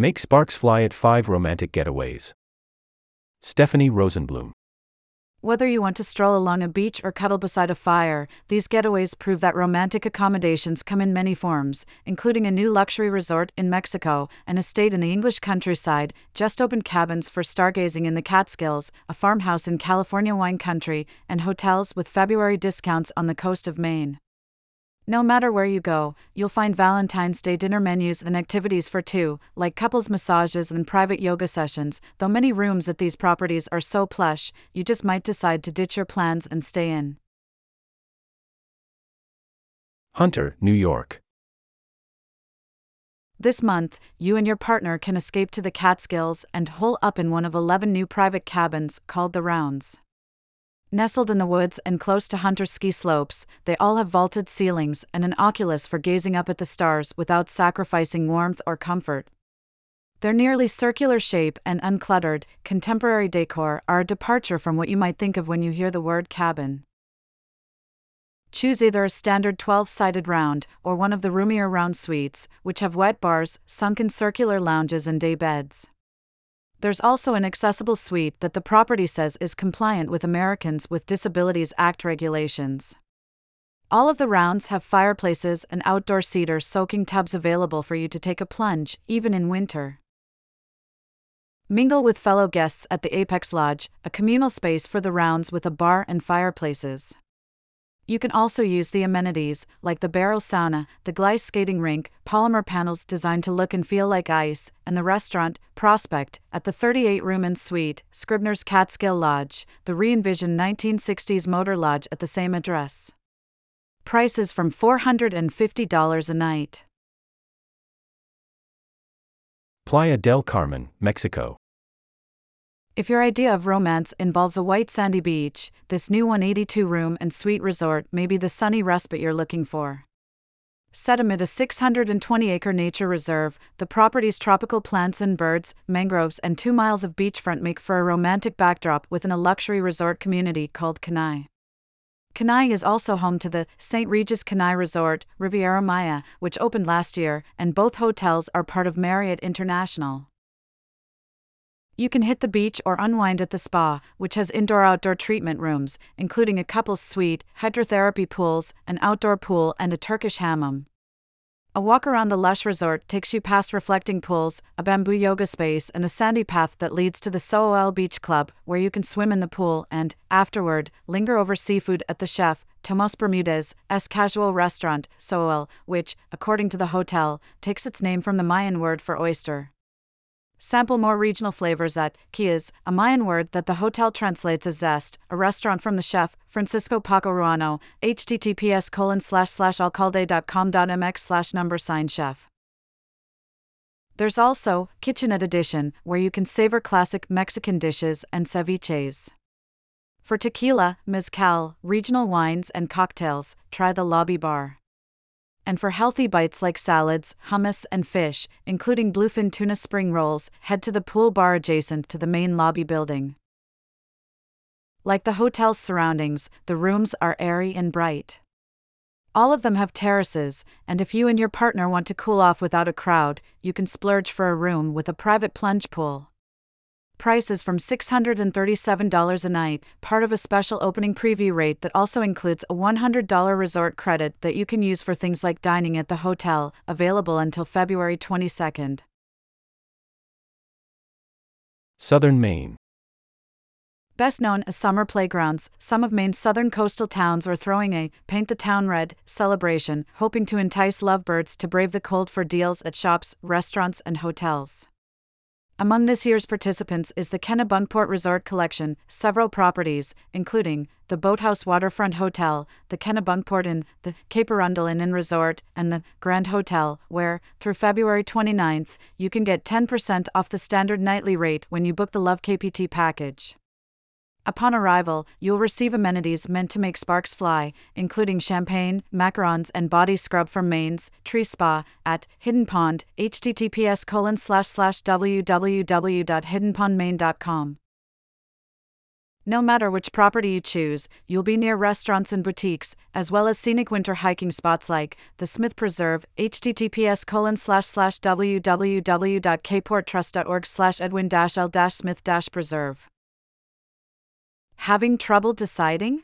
Make sparks fly at 5 romantic getaways. Stephanie Rosenblum. Whether you want to stroll along a beach or cuddle beside a fire, these getaways prove that romantic accommodations come in many forms, including a new luxury resort in Mexico, an estate in the English countryside, just opened cabins for stargazing in the Catskills, a farmhouse in California wine country, and hotels with February discounts on the coast of Maine. No matter where you go, you'll find Valentine's Day dinner menus and activities for two, like couples massages and private yoga sessions. Though many rooms at these properties are so plush, you just might decide to ditch your plans and stay in. Hunter, New York. This month, you and your partner can escape to the Catskills and hole up in one of 11 new private cabins called the Rounds. Nestled in the woods and close to Hunter ski slopes, they all have vaulted ceilings and an oculus for gazing up at the stars without sacrificing warmth or comfort. Their nearly circular shape and uncluttered, contemporary decor are a departure from what you might think of when you hear the word cabin. Choose either a standard 12 sided round or one of the roomier round suites, which have wet bars, sunken circular lounges, and day beds. There's also an accessible suite that the property says is compliant with Americans with Disabilities Act regulations. All of the rounds have fireplaces and outdoor cedar soaking tubs available for you to take a plunge, even in winter. Mingle with fellow guests at the Apex Lodge, a communal space for the rounds with a bar and fireplaces. You can also use the amenities, like the barrel sauna, the glice skating rink, polymer panels designed to look and feel like ice, and the restaurant, Prospect, at the 38 room and suite, Scribner's Catskill Lodge, the re envisioned 1960s motor lodge at the same address. Prices from $450 a night. Playa del Carmen, Mexico. If your idea of romance involves a white sandy beach, this new 182 room and suite resort may be the sunny respite you're looking for. Set amid a 620 acre nature reserve, the property's tropical plants and birds, mangroves, and two miles of beachfront make for a romantic backdrop within a luxury resort community called Kanai. Kanai is also home to the St. Regis Kanai Resort, Riviera Maya, which opened last year, and both hotels are part of Marriott International. You can hit the beach or unwind at the spa, which has indoor outdoor treatment rooms, including a couple's suite, hydrotherapy pools, an outdoor pool, and a Turkish hammam. A walk around the lush resort takes you past reflecting pools, a bamboo yoga space, and a sandy path that leads to the Sool Beach Club, where you can swim in the pool and, afterward, linger over seafood at the chef, Tomas Bermudez, S casual restaurant, Sool, which, according to the hotel, takes its name from the Mayan word for oyster. Sample more regional flavors at Kia's, a Mayan word that the hotel translates as zest, a restaurant from the chef, Francisco Paco Ruano, https colon slash slash alcalde.com.mx slash number sign chef. There's also Kitchenette Edition, where you can savor classic Mexican dishes and ceviches. For tequila, mezcal, regional wines, and cocktails, try the lobby bar and for healthy bites like salads, hummus, and fish, including bluefin tuna spring rolls, head to the pool bar adjacent to the main lobby building. Like the hotel's surroundings, the rooms are airy and bright. All of them have terraces, and if you and your partner want to cool off without a crowd, you can splurge for a room with a private plunge pool prices from $637 a night, part of a special opening preview rate that also includes a $100 resort credit that you can use for things like dining at the hotel, available until February 22nd. Southern Maine. Best known as summer playgrounds, some of Maine's southern coastal towns are throwing a Paint the Town Red celebration, hoping to entice lovebirds to brave the cold for deals at shops, restaurants, and hotels. Among this year's participants is the Kennebunkport Resort Collection, several properties, including the Boathouse Waterfront Hotel, the Kennebunkport Inn, the Cape Arundel Inn and Resort, and the Grand Hotel, where, through February 29th, you can get 10% off the standard nightly rate when you book the Love KPT package. Upon arrival, you'll receive amenities meant to make sparks fly, including champagne, macarons, and body scrub from Maine's Tree Spa at Hidden Pond, https www.hiddenpondmaine.com. No matter which property you choose, you'll be near restaurants and boutiques, as well as scenic winter hiking spots like the Smith Preserve, https www.kporttrust.org slash Having trouble deciding?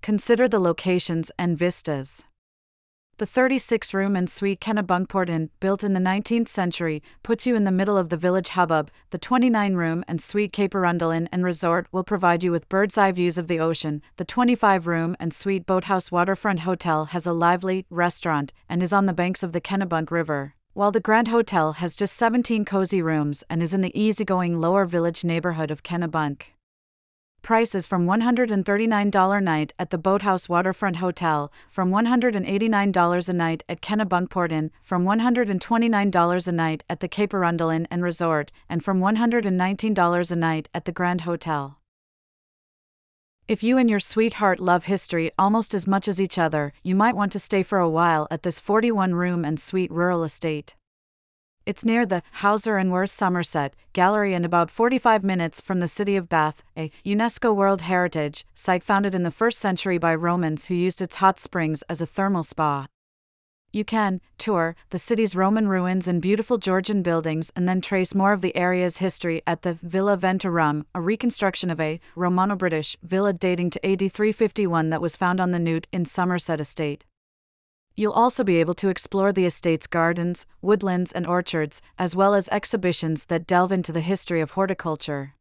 Consider the locations and vistas. The 36 room and suite Kennebunkport Inn, built in the 19th century, puts you in the middle of the village hubbub. The 29 room and suite Cape Arundel Inn and Resort will provide you with bird's eye views of the ocean. The 25 room and suite Boathouse Waterfront Hotel has a lively restaurant and is on the banks of the Kennebunk River, while the Grand Hotel has just 17 cozy rooms and is in the easygoing lower village neighborhood of Kennebunk prices from $139 a night at the Boathouse Waterfront Hotel, from $189 a night at Kennebunkport Inn, from $129 a night at the Cape Arundel Inn and Resort, and from $119 a night at the Grand Hotel. If you and your sweetheart love history almost as much as each other, you might want to stay for a while at this 41 room and suite rural estate. It's near the Hauser and Wirth Somerset Gallery and about 45 minutes from the city of Bath, a UNESCO World Heritage site founded in the first century by Romans who used its hot springs as a thermal spa. You can tour the city's Roman ruins and beautiful Georgian buildings and then trace more of the area's history at the Villa Ventorum, a reconstruction of a Romano British villa dating to AD 351 that was found on the Newt in Somerset Estate. You'll also be able to explore the estate's gardens, woodlands, and orchards, as well as exhibitions that delve into the history of horticulture.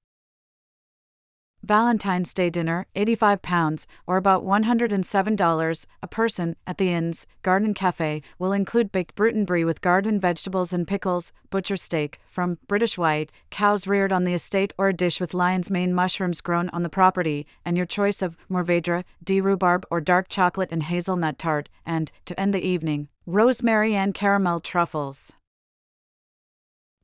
Valentine's Day dinner, £85, or about $107 a person, at the Inn's Garden Cafe, will include baked Bruton brie with garden vegetables and pickles, butcher steak from British White, cows reared on the estate, or a dish with lion's mane mushrooms grown on the property, and your choice of mourvedre, de rhubarb, or dark chocolate and hazelnut tart, and, to end the evening, rosemary and caramel truffles.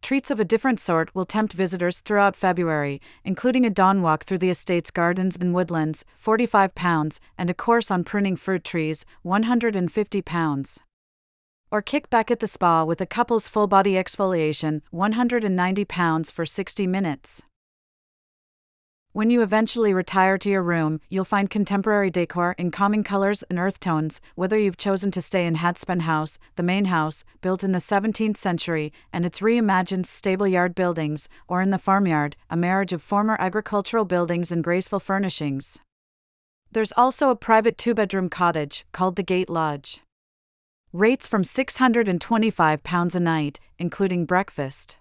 Treats of a different sort will tempt visitors throughout February, including a dawn walk through the estate's gardens and woodlands, £45, and a course on pruning fruit trees, £150. Or kick back at the spa with a couple's full body exfoliation, £190 for 60 minutes. When you eventually retire to your room, you'll find contemporary decor in calming colors and earth tones, whether you've chosen to stay in Hadspen House, the main house, built in the 17th century, and its reimagined stable yard buildings, or in the farmyard, a marriage of former agricultural buildings and graceful furnishings. There's also a private two bedroom cottage, called the Gate Lodge. Rates from £625 a night, including breakfast.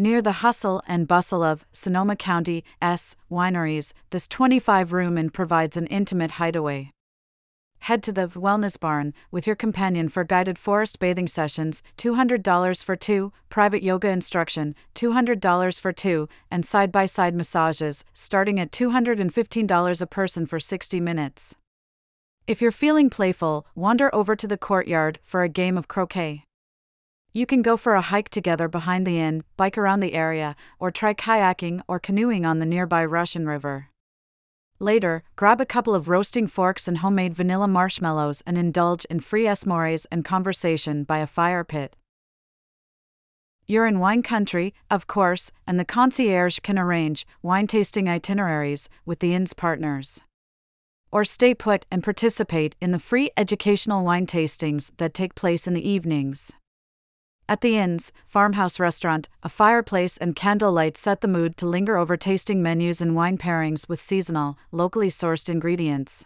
Near the hustle and bustle of Sonoma County S wineries, this 25 room inn provides an intimate hideaway. Head to the Wellness Barn with your companion for guided forest bathing sessions, $200 for two, private yoga instruction, $200 for two, and side by side massages, starting at $215 a person for 60 minutes. If you're feeling playful, wander over to the courtyard for a game of croquet. You can go for a hike together behind the inn, bike around the area, or try kayaking or canoeing on the nearby Russian River. Later, grab a couple of roasting forks and homemade vanilla marshmallows and indulge in free s'mores and conversation by a fire pit. You're in wine country, of course, and the concierge can arrange wine tasting itineraries with the inn's partners. Or stay put and participate in the free educational wine tastings that take place in the evenings. At the inn's farmhouse restaurant, a fireplace and candlelight set the mood to linger over tasting menus and wine pairings with seasonal, locally sourced ingredients.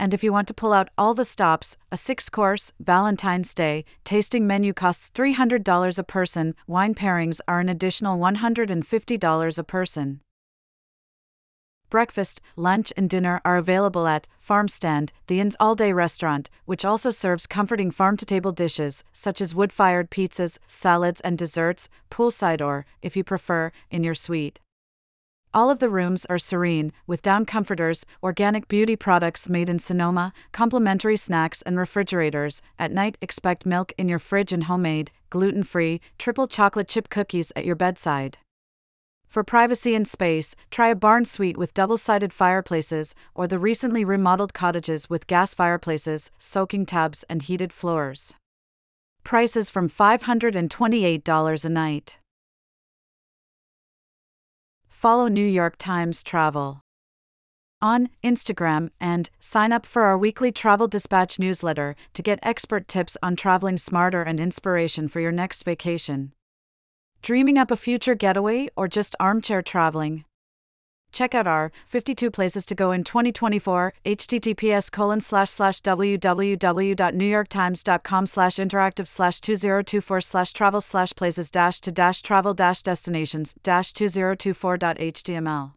And if you want to pull out all the stops, a six course, Valentine's Day tasting menu costs $300 a person, wine pairings are an additional $150 a person. Breakfast, lunch, and dinner are available at Farm Stand, the inn's all day restaurant, which also serves comforting farm to table dishes, such as wood fired pizzas, salads, and desserts, poolside or, if you prefer, in your suite. All of the rooms are serene, with down comforters, organic beauty products made in Sonoma, complimentary snacks, and refrigerators. At night, expect milk in your fridge and homemade, gluten free, triple chocolate chip cookies at your bedside. For privacy and space, try a barn suite with double sided fireplaces or the recently remodeled cottages with gas fireplaces, soaking tubs, and heated floors. Prices from $528 a night. follow New York Times Travel on Instagram and sign up for our weekly Travel Dispatch newsletter to get expert tips on traveling smarter and inspiration for your next vacation. Dreaming up a future getaway or just armchair traveling? Check out our 52 places to go in 2024 https www.newyorktimes.com slash interactive slash 2024 slash travel slash places dash to dash travel dash destinations dash 2024.html